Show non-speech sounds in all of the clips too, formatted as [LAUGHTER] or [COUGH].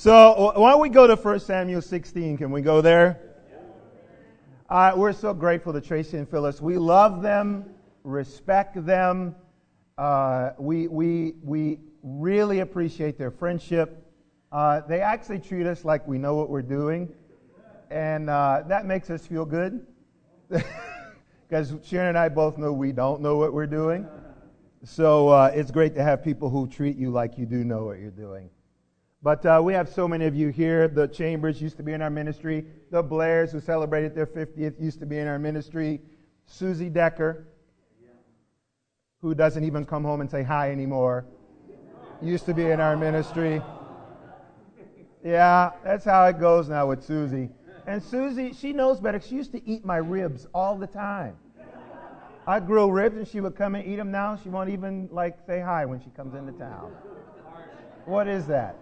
So why don't we go to 1 Samuel 16? Can we go there? Uh, we're so grateful to Tracy and Phyllis. We love them, respect them. Uh, we, we, we really appreciate their friendship. Uh, they actually treat us like we know what we're doing, and uh, that makes us feel good. [LAUGHS] Because Sharon and I both know we don't know what we're doing. So uh, it's great to have people who treat you like you do know what you're doing. But uh, we have so many of you here. The Chambers used to be in our ministry. The Blairs, who celebrated their 50th, used to be in our ministry. Susie Decker, who doesn't even come home and say hi anymore, used to be in our ministry. Yeah, that's how it goes now with Susie. And Susie, she knows better. She used to eat my ribs all the time. I'd grill ribs and she would come and eat them now. She won't even like say hi when she comes into town. What is that?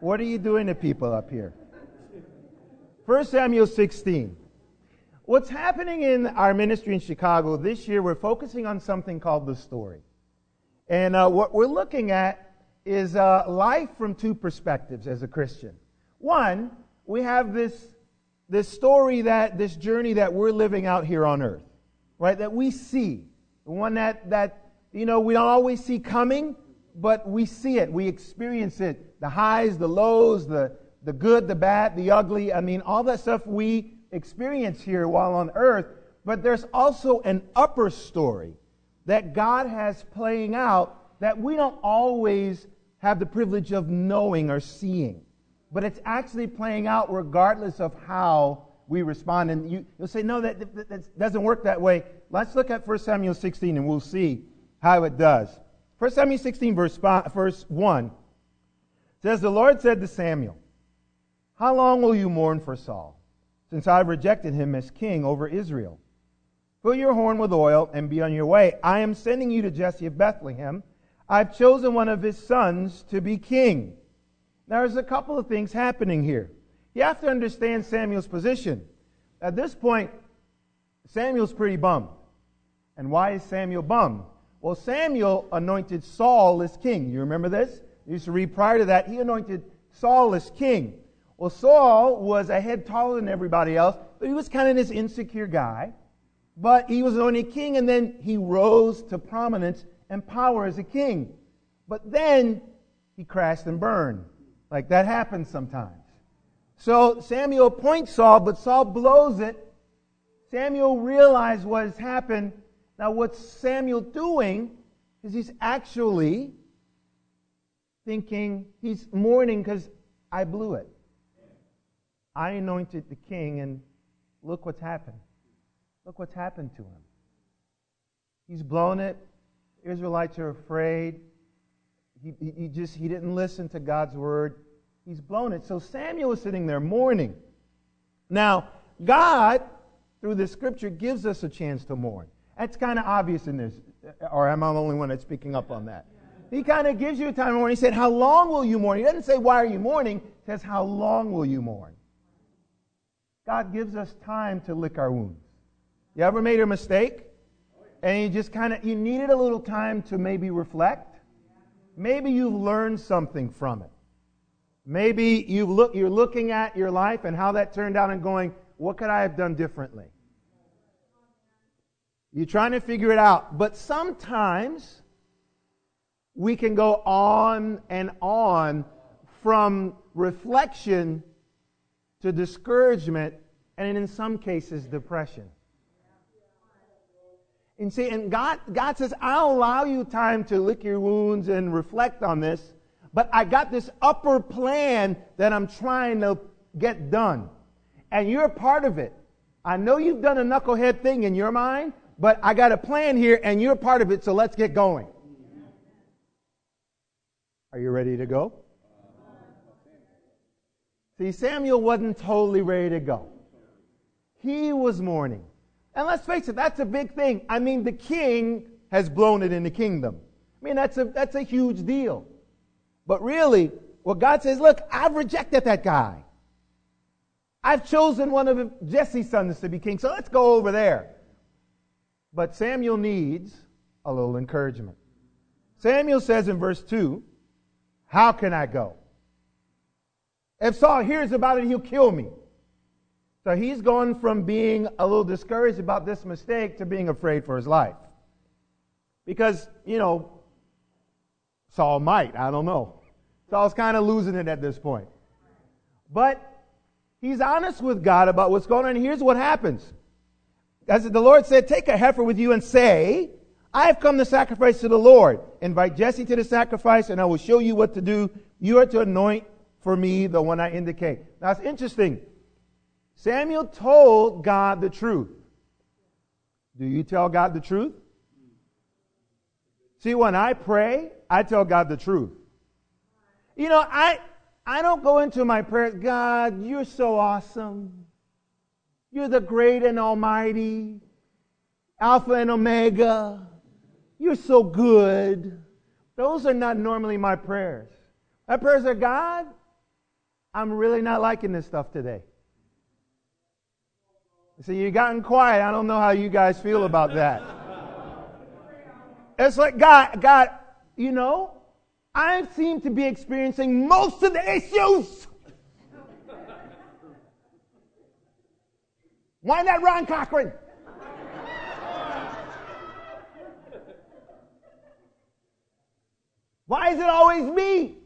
What are you doing to people up here? 1 Samuel 16. What's happening in our ministry in Chicago this year, we're focusing on something called the story. And uh, what we're looking at is uh, life from two perspectives as a Christian. One, we have this, this story that, this journey that we're living out here on earth, right? That we see. The one that, that, you know, we don't always see coming, but we see it. We experience it the highs, the lows, the, the good, the bad, the ugly. I mean, all that stuff we experience here while on earth. But there's also an upper story that God has playing out that we don't always have the privilege of knowing or seeing. But it's actually playing out regardless of how we respond. And you, will say, no, that, that, that doesn't work that way. Let's look at 1 Samuel 16 and we'll see how it does. 1 Samuel 16, verse, verse 1 says, The Lord said to Samuel, How long will you mourn for Saul, since I've rejected him as king over Israel? Fill your horn with oil and be on your way. I am sending you to Jesse of Bethlehem. I've chosen one of his sons to be king. Now, there's a couple of things happening here. You have to understand Samuel's position. At this point, Samuel's pretty bummed. And why is Samuel bummed? Well, Samuel anointed Saul as king. You remember this? You used to read prior to that, he anointed Saul as king. Well, Saul was a head taller than everybody else, but he was kind of this insecure guy. But he was anointed king, and then he rose to prominence and power as a king. But then he crashed and burned. Like that happens sometimes. So Samuel appoints Saul, but Saul blows it. Samuel realized what has happened. Now, what's Samuel doing is he's actually thinking he's mourning because I blew it. I anointed the king, and look what's happened. Look what's happened to him. He's blown it. Israelites are afraid. He, he, he just he didn't listen to God's word. He's blown it. So Samuel is sitting there mourning. Now, God, through the scripture, gives us a chance to mourn. That's kind of obvious in this, or am I the only one that's picking up on that? He kind of gives you a time to mourn. He said, How long will you mourn? He doesn't say, Why are you mourning? He says, How long will you mourn? God gives us time to lick our wounds. You ever made a mistake? And you just kind of, you needed a little time to maybe reflect? Maybe you've learned something from it. Maybe you look, you're looking at your life and how that turned out and going, what could I have done differently? You're trying to figure it out. But sometimes we can go on and on from reflection to discouragement and in some cases depression. And see, and God, God says, I'll allow you time to lick your wounds and reflect on this, but I got this upper plan that I'm trying to get done. And you're part of it. I know you've done a knucklehead thing in your mind, but I got a plan here and you're part of it, so let's get going. Are you ready to go? See, Samuel wasn't totally ready to go. He was mourning. And let's face it, that's a big thing. I mean, the king has blown it in the kingdom. I mean, that's a, that's a huge deal. But really, what God says, look, I've rejected that guy. I've chosen one of Jesse's sons to be king, so let's go over there. But Samuel needs a little encouragement. Samuel says in verse 2, how can I go? If Saul hears about it, he'll kill me. So he's gone from being a little discouraged about this mistake to being afraid for his life. Because, you know, Saul might, I don't know. Saul's kind of losing it at this point. But he's honest with God about what's going on. And here's what happens. As the Lord said, take a heifer with you and say, I have come to sacrifice to the Lord. Invite Jesse to the sacrifice and I will show you what to do. You are to anoint for me the one I indicate. Now it's interesting. Samuel told God the truth. Do you tell God the truth? See, when I pray, I tell God the truth. You know, I, I don't go into my prayers, God, you're so awesome. You're the great and almighty, Alpha and Omega. You're so good. Those are not normally my prayers. My prayers are, God, I'm really not liking this stuff today. So you've gotten quiet. I don't know how you guys feel about that. It's like, God, God, you know, I seem to be experiencing most of the issues. Why not Ron Cochran? Why is it always me?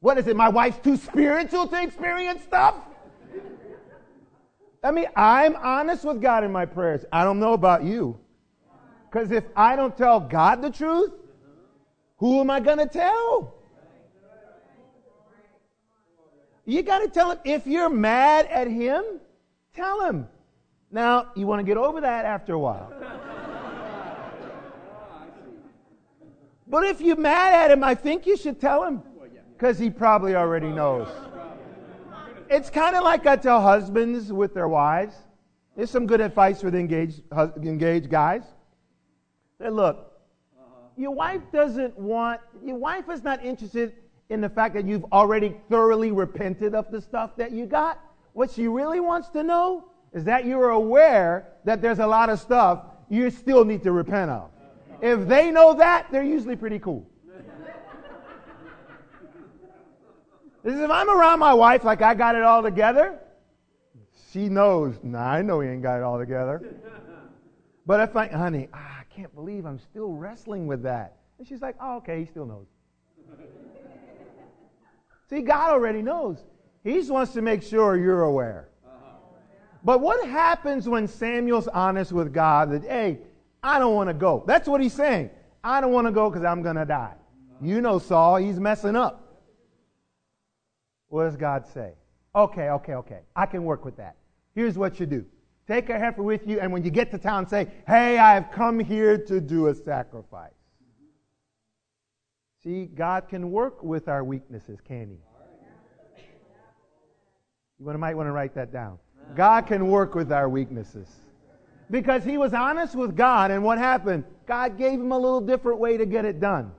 What is it? My wife's too spiritual to experience stuff? I mean, I'm honest with God in my prayers. I don't know about you. Because if I don't tell God the truth, who am I going to tell? You got to tell him. If you're mad at him, tell him. Now, you want to get over that after a while. But if you're mad at him, I think you should tell him because he probably already knows it's kind of like I tell husbands with their wives. There's some good advice for the engaged, engaged guys. Say, look, your wife doesn't want, your wife is not interested in the fact that you've already thoroughly repented of the stuff that you got. What she really wants to know is that you're aware that there's a lot of stuff you still need to repent of. If they know that, they're usually pretty cool. Is if I'm around my wife like I got it all together, she knows, nah, I know he ain't got it all together. But if I, honey, ah, I can't believe I'm still wrestling with that. And she's like, oh, okay, he still knows. See, God already knows. He just wants to make sure you're aware. But what happens when Samuel's honest with God that, hey, I don't want to go? That's what he's saying. I don't want to go because I'm going to die. You know Saul, he's messing up. What does God say? Okay, okay, okay. I can work with that. Here's what you do. Take a heifer with you, and when you get to town, say, Hey, I have come here to do a sacrifice. See, God can work with our weaknesses, can He? You might want to write that down. God can work with our weaknesses. Because he was honest with God, and what happened? God gave him a little different way to get it done.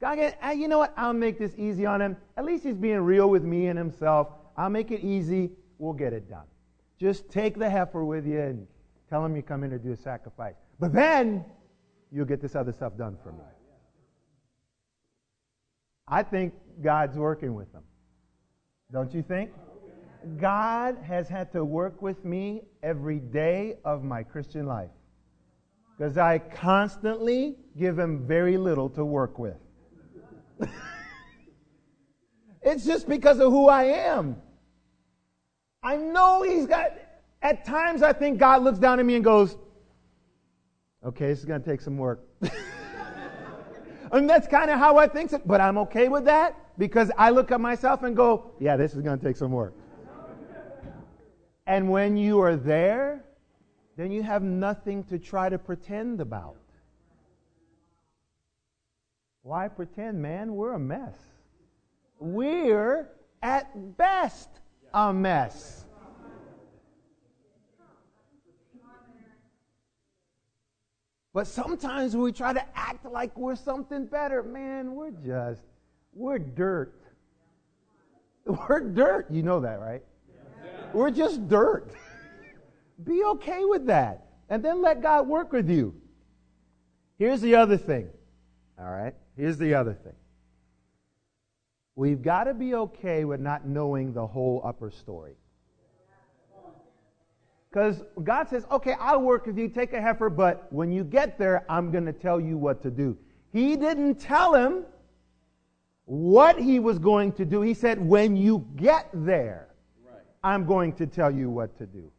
God, you know what? I'll make this easy on him. At least he's being real with me and himself. I'll make it easy. We'll get it done. Just take the heifer with you and tell him you come in to do a sacrifice. But then you'll get this other stuff done for me. I think God's working with them. Don't you think? God has had to work with me every day of my Christian life because I constantly give him very little to work with. [LAUGHS] it's just because of who I am. I know he's got, at times I think God looks down at me and goes, okay, this is going to take some work. [LAUGHS] and that's kind of how I think, but I'm okay with that because I look at myself and go, yeah, this is going to take some work. And when you are there, then you have nothing to try to pretend about. Why pretend, man? We're a mess. We're at best a mess. But sometimes we try to act like we're something better. Man, we're just, we're dirt. [LAUGHS] We're dirt. You know that, right? We're just dirt. [LAUGHS] Be okay with that. And then let God work with you. Here's the other thing. All right? Here's the other thing We've got to be okay with not knowing the whole upper story. Because God says, okay, I'll work with you, take a heifer, but when you get there, I'm going to tell you what to do. He didn't tell him what he was going to do. He said, when you get there. I'm going to tell you what to do.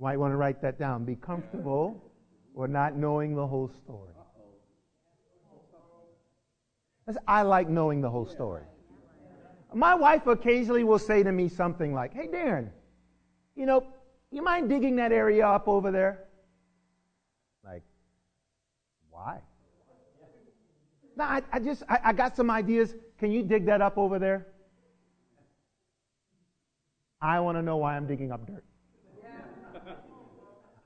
Might want to write that down. Be comfortable with not knowing the whole story. I like knowing the whole story. My wife occasionally will say to me something like, Hey, Darren, you know, you mind digging that area up over there? Like, why? No, I, I just, I, I got some ideas. Can you dig that up over there? I want to know why I'm digging up dirt.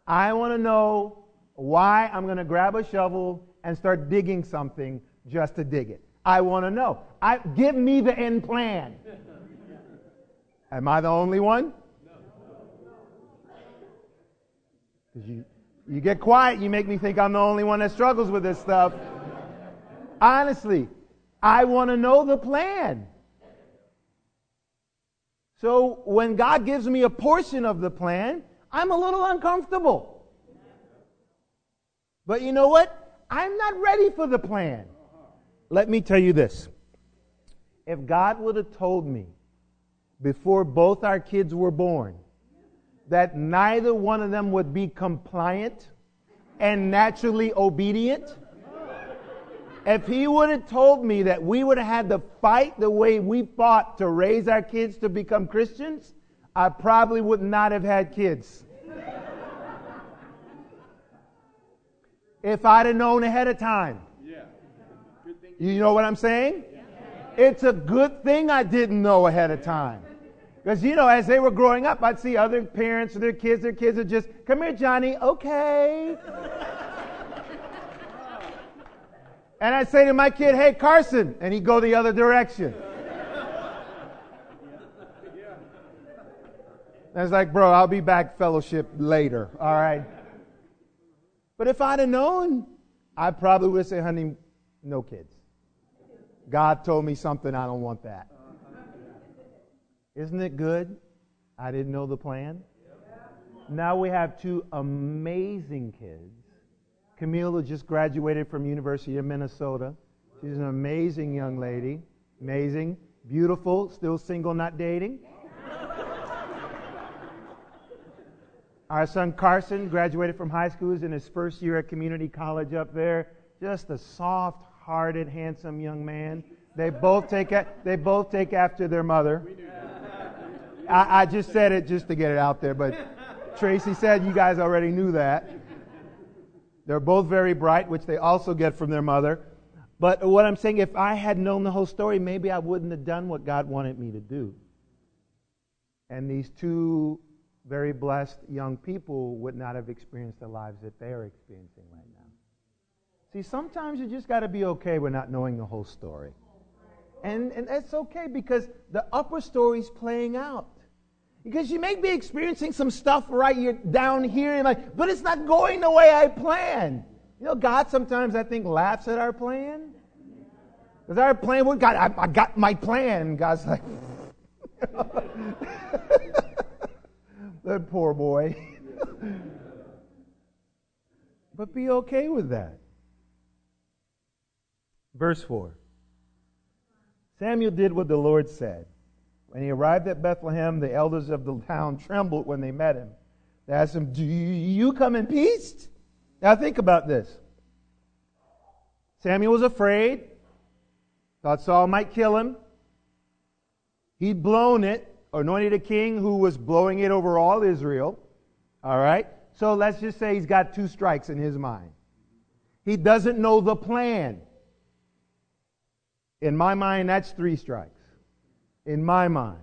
I want to know why I'm going to grab a shovel and start digging something just to dig it. I want to know. I, give me the end plan. Am I the only one? You, you get quiet, you make me think I'm the only one that struggles with this stuff. Honestly, I want to know the plan. So when God gives me a portion of the plan, I'm a little uncomfortable. But you know what? I'm not ready for the plan. Let me tell you this. If God would have told me before both our kids were born that neither one of them would be compliant and naturally obedient, if he would have told me that we would have had to fight the way we fought to raise our kids to become Christians, I probably would not have had kids. if I'd have known ahead of time. You know what I'm saying? It's a good thing I didn't know ahead of time. Because, you know, as they were growing up, I'd see other parents or their kids, their kids would just, come here, Johnny, okay. And I'd say to my kid, hey, Carson, and he'd go the other direction. And it's like, bro, I'll be back fellowship later, all right? But if I'd have known, I probably would say, honey, no kids. God told me something, I don't want that. Isn't it good? I didn't know the plan. Now we have two amazing kids. Camila just graduated from University of Minnesota. She's an amazing young lady. Amazing. Beautiful. Still single, not dating. [LAUGHS] Our son Carson graduated from high school, is in his first year at community college up there. Just a soft hearted, handsome young man. They both take, a, they both take after their mother. I, I just said it just to get it out there, but Tracy said you guys already knew that. They're both very bright, which they also get from their mother. But what I'm saying, if I had known the whole story, maybe I wouldn't have done what God wanted me to do. And these two very blessed young people would not have experienced the lives that they are experiencing right now. See, sometimes you just got to be okay with not knowing the whole story. And, and that's okay because the upper story is playing out. Because you may be experiencing some stuff right down here, and like, but it's not going the way I planned. You know, God sometimes I think laughs at our plan. Because our plan, well, God, I, I got my plan. And God's like, [LAUGHS] that poor boy. [LAUGHS] but be okay with that. Verse 4. Samuel did what the Lord said. When he arrived at Bethlehem, the elders of the town trembled when they met him. They asked him, Do you come in peace? Now think about this. Samuel was afraid, thought Saul might kill him. He'd blown it anointed a king who was blowing it over all Israel. All right? So let's just say he's got two strikes in his mind. He doesn't know the plan. In my mind, that's three strikes. In my mind.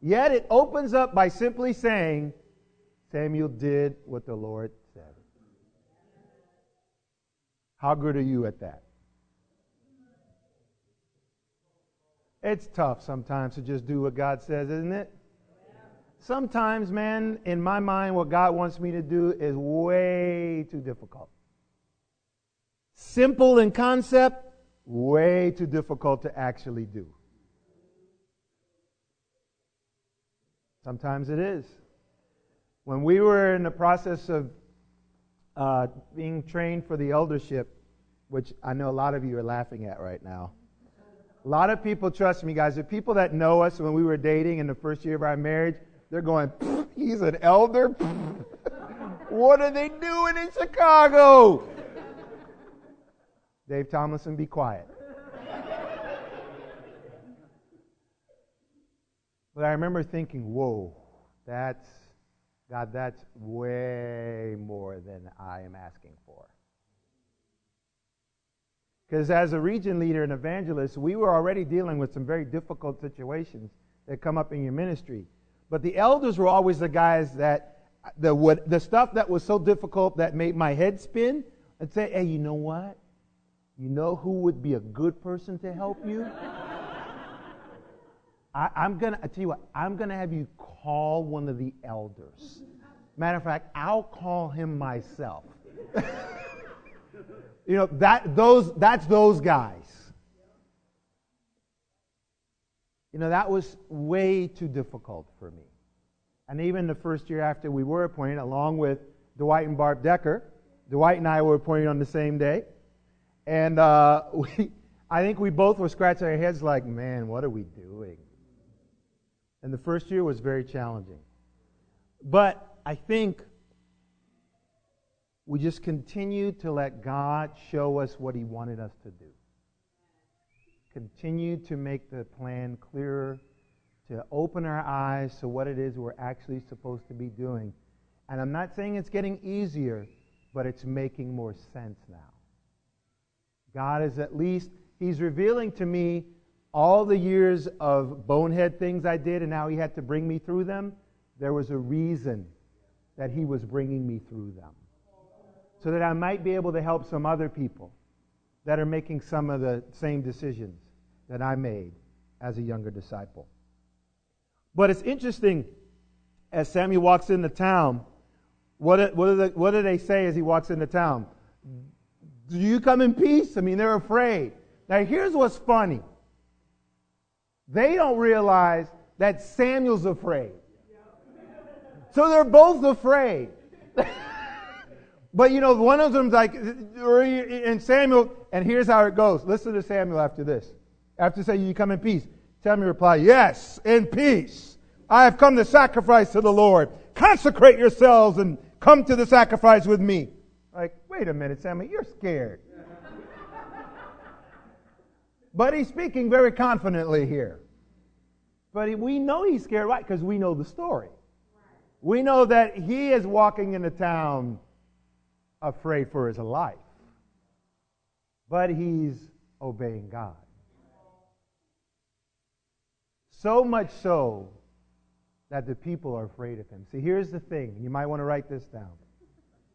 Yet it opens up by simply saying, Samuel did what the Lord said. How good are you at that? It's tough sometimes to just do what God says, isn't it? Sometimes, man, in my mind, what God wants me to do is way too difficult. Simple in concept, way too difficult to actually do. Sometimes it is. When we were in the process of uh, being trained for the eldership, which I know a lot of you are laughing at right now. A lot of people, trust me, guys, the people that know us when we were dating in the first year of our marriage, they're going, he's an elder? what are they doing in Chicago? Dave Tomlinson, be quiet. But I remember thinking, whoa, that's, God, that's way more than I am asking for. Because as a region leader and evangelist, we were already dealing with some very difficult situations that come up in your ministry. But the elders were always the guys that the what, the stuff that was so difficult that made my head spin. I'd say, "Hey, you know what? You know who would be a good person to help you? I, I'm gonna tell you what. I'm gonna have you call one of the elders. Matter of fact, I'll call him myself." [LAUGHS] You know, that, those, that's those guys. You know, that was way too difficult for me. And even the first year after we were appointed, along with Dwight and Barb Decker, Dwight and I were appointed on the same day. And uh, [LAUGHS] we, I think we both were scratching our heads like, man, what are we doing? And the first year was very challenging. But I think we just continued to let God show us what He wanted us to do. Continue to make the plan clearer, to open our eyes to what it is we're actually supposed to be doing. And I'm not saying it's getting easier, but it's making more sense now. God is at least, He's revealing to me all the years of bonehead things I did and how He had to bring me through them. There was a reason that He was bringing me through them so that I might be able to help some other people that are making some of the same decisions that I made as a younger disciple. But it's interesting as Samuel walks into town, what, what, what do they say as he walks into town? Do you come in peace? I mean, they're afraid. Now, here's what's funny they don't realize that Samuel's afraid. So they're both afraid. [LAUGHS] But you know, one of them's like, and Samuel, and here's how it goes. Listen to Samuel after this. After saying, You come in peace. Samuel replied, Yes, in peace. I have come to sacrifice to the Lord. Consecrate yourselves and come to the sacrifice with me. Like, wait a minute, Samuel, you're scared. But he's speaking very confidently here. But we know he's scared, right? Because we know the story. We know that he is walking into town afraid for his life. But he's obeying God. So much so that the people are afraid of him. See, here's the thing. You might want to write this down.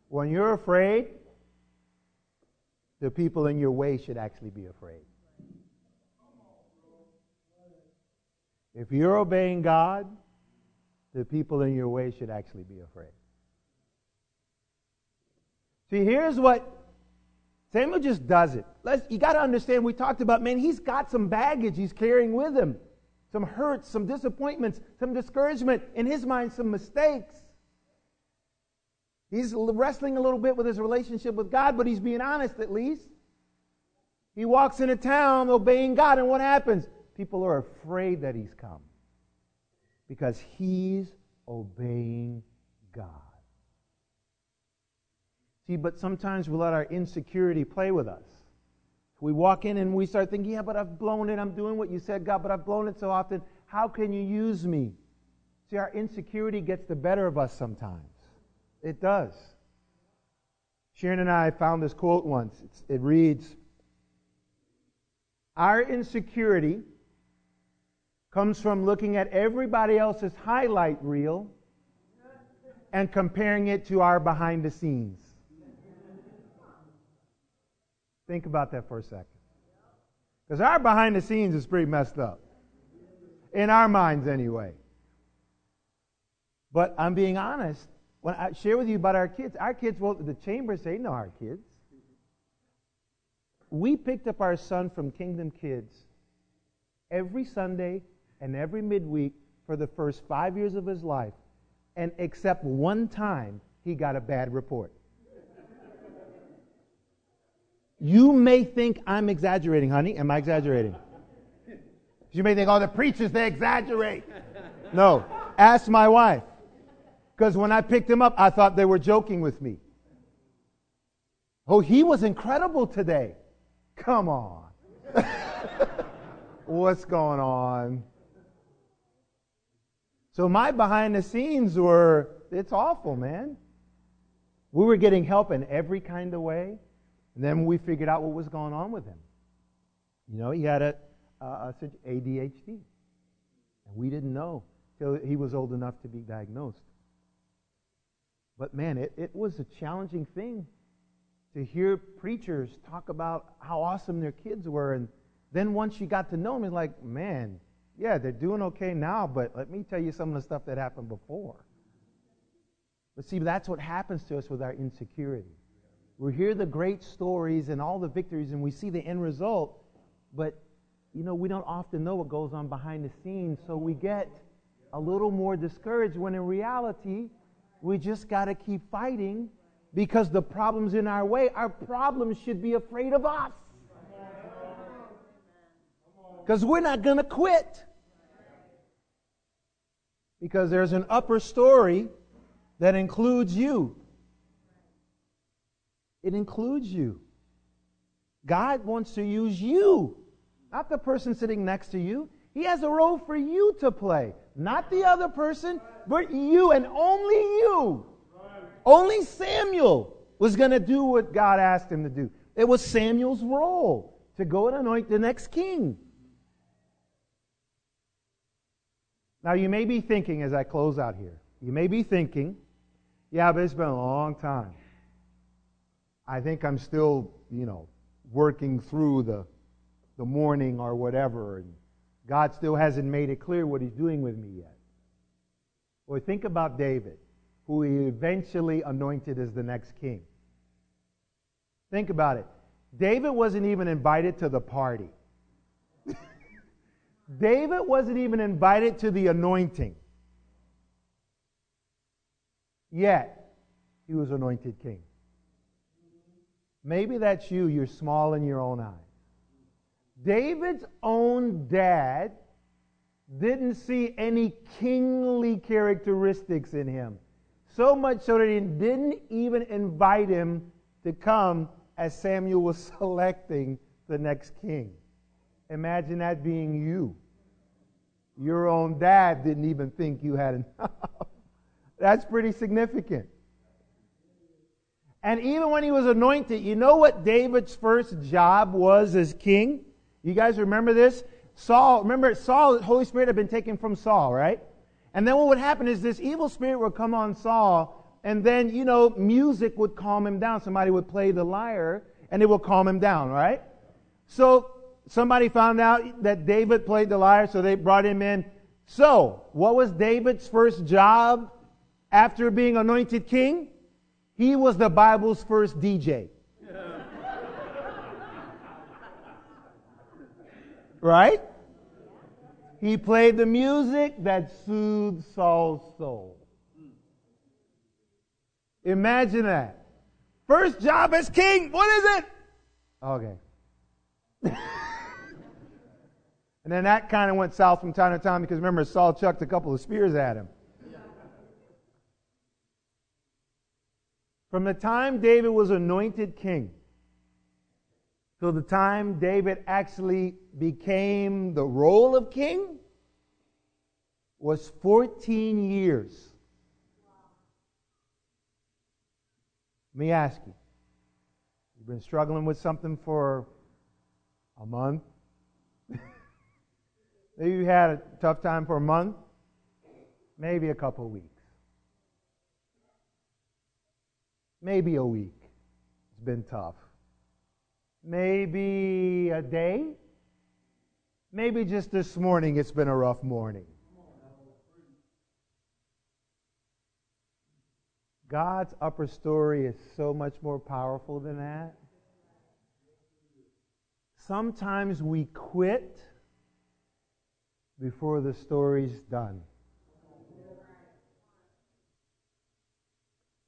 When you're afraid, the people in your way should actually be afraid. If you're obeying God, the people in your way should actually be afraid. See, here's what Samuel just does it. Let's, you got to understand, we talked about, man, he's got some baggage he's carrying with him some hurts, some disappointments, some discouragement, in his mind, some mistakes. He's wrestling a little bit with his relationship with God, but he's being honest at least. He walks into town obeying God, and what happens? People are afraid that he's come because he's obeying God. See, but sometimes we let our insecurity play with us. We walk in and we start thinking, yeah, but I've blown it. I'm doing what you said, God, but I've blown it so often. How can you use me? See, our insecurity gets the better of us sometimes. It does. Sharon and I found this quote once. It's, it reads Our insecurity comes from looking at everybody else's highlight reel and comparing it to our behind the scenes. Think about that for a second. Because our behind the scenes is pretty messed up. In our minds, anyway. But I'm being honest. When I share with you about our kids, our kids, well, the chambers, they know our kids. we picked up our son from Kingdom Kids every Sunday and every midweek for the first five years of his life, and except one time, he got a bad report. You may think I'm exaggerating, honey. Am I exaggerating? You may think, oh, the preachers, they exaggerate. No. Ask my wife. Because when I picked him up, I thought they were joking with me. Oh, he was incredible today. Come on. [LAUGHS] What's going on? So my behind the scenes were, it's awful, man. We were getting help in every kind of way. And then we figured out what was going on with him. You know, he had a, a, a ADHD. And we didn't know till he was old enough to be diagnosed. But man, it, it was a challenging thing to hear preachers talk about how awesome their kids were. And then once you got to know them, it's like, man, yeah, they're doing okay now, but let me tell you some of the stuff that happened before. But see, that's what happens to us with our insecurity. We hear the great stories and all the victories, and we see the end result, but you know, we don't often know what goes on behind the scenes, so we get a little more discouraged when in reality, we just got to keep fighting because the problem's in our way. Our problems should be afraid of us. Because we're not going to quit. Because there's an upper story that includes you. It includes you. God wants to use you, not the person sitting next to you. He has a role for you to play, not the other person, but you and only you. Only Samuel was going to do what God asked him to do. It was Samuel's role to go and anoint the next king. Now, you may be thinking as I close out here, you may be thinking, yeah, but it's been a long time. I think I'm still, you know, working through the, the mourning or whatever, and God still hasn't made it clear what He's doing with me yet. Or think about David, who He eventually anointed as the next king. Think about it. David wasn't even invited to the party. David wasn't even invited to the anointing. Yet, he was anointed king. Maybe that's you. You're small in your own eyes. David's own dad didn't see any kingly characteristics in him. So much so that he didn't even invite him to come as Samuel was [LAUGHS] selecting the next king. Imagine that being you. Your own dad didn't even think you had enough. [LAUGHS] That's pretty significant. And even when he was anointed, you know what David's first job was as king? You guys remember this? Saul, remember Saul, the Holy Spirit had been taken from Saul, right? And then what would happen is this evil spirit would come on Saul, and then, you know, music would calm him down. Somebody would play the lyre, and it would calm him down, right? So somebody found out that David played the lyre, so they brought him in. So, what was David's first job after being anointed king? He was the Bible's first DJ. [LAUGHS] right? He played the music that soothed Saul's soul. Imagine that. First job as king. What is it? Okay. [LAUGHS] and then that kind of went south from time to time because remember, Saul chucked a couple of spears at him. From the time David was anointed king till the time David actually became the role of king was 14 years. Let me ask you. You've been struggling with something for a month? Maybe you had a tough time for a month, maybe a couple of weeks. Maybe a week. It's been tough. Maybe a day. Maybe just this morning it's been a rough morning. God's upper story is so much more powerful than that. Sometimes we quit before the story's done.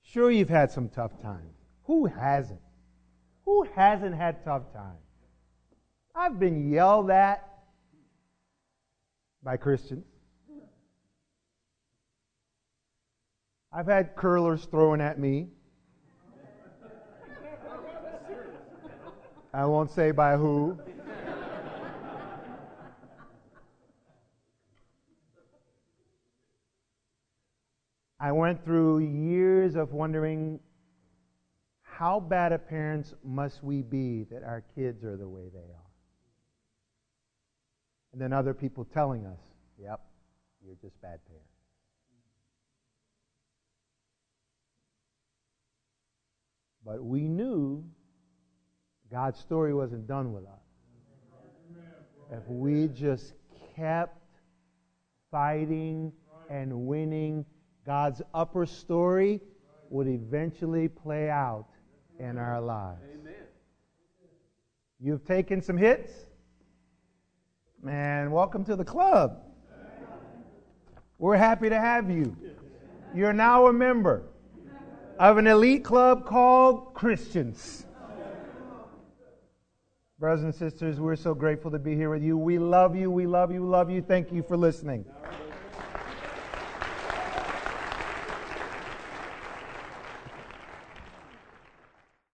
Sure, you've had some tough times. Who hasn't? Who hasn't had tough times? I've been yelled at by Christians. I've had curlers thrown at me. I won't say by who. I went through years of wondering how bad of parents must we be that our kids are the way they are? And then other people telling us, yep, you're just bad parents. But we knew God's story wasn't done with us. If we just kept fighting and winning, God's upper story would eventually play out in our lives. You've taken some hits? Man, welcome to the club. We're happy to have you. You're now a member of an elite club called Christians. Brothers and sisters, we're so grateful to be here with you. We love you. We love you. Love you. Thank you for listening.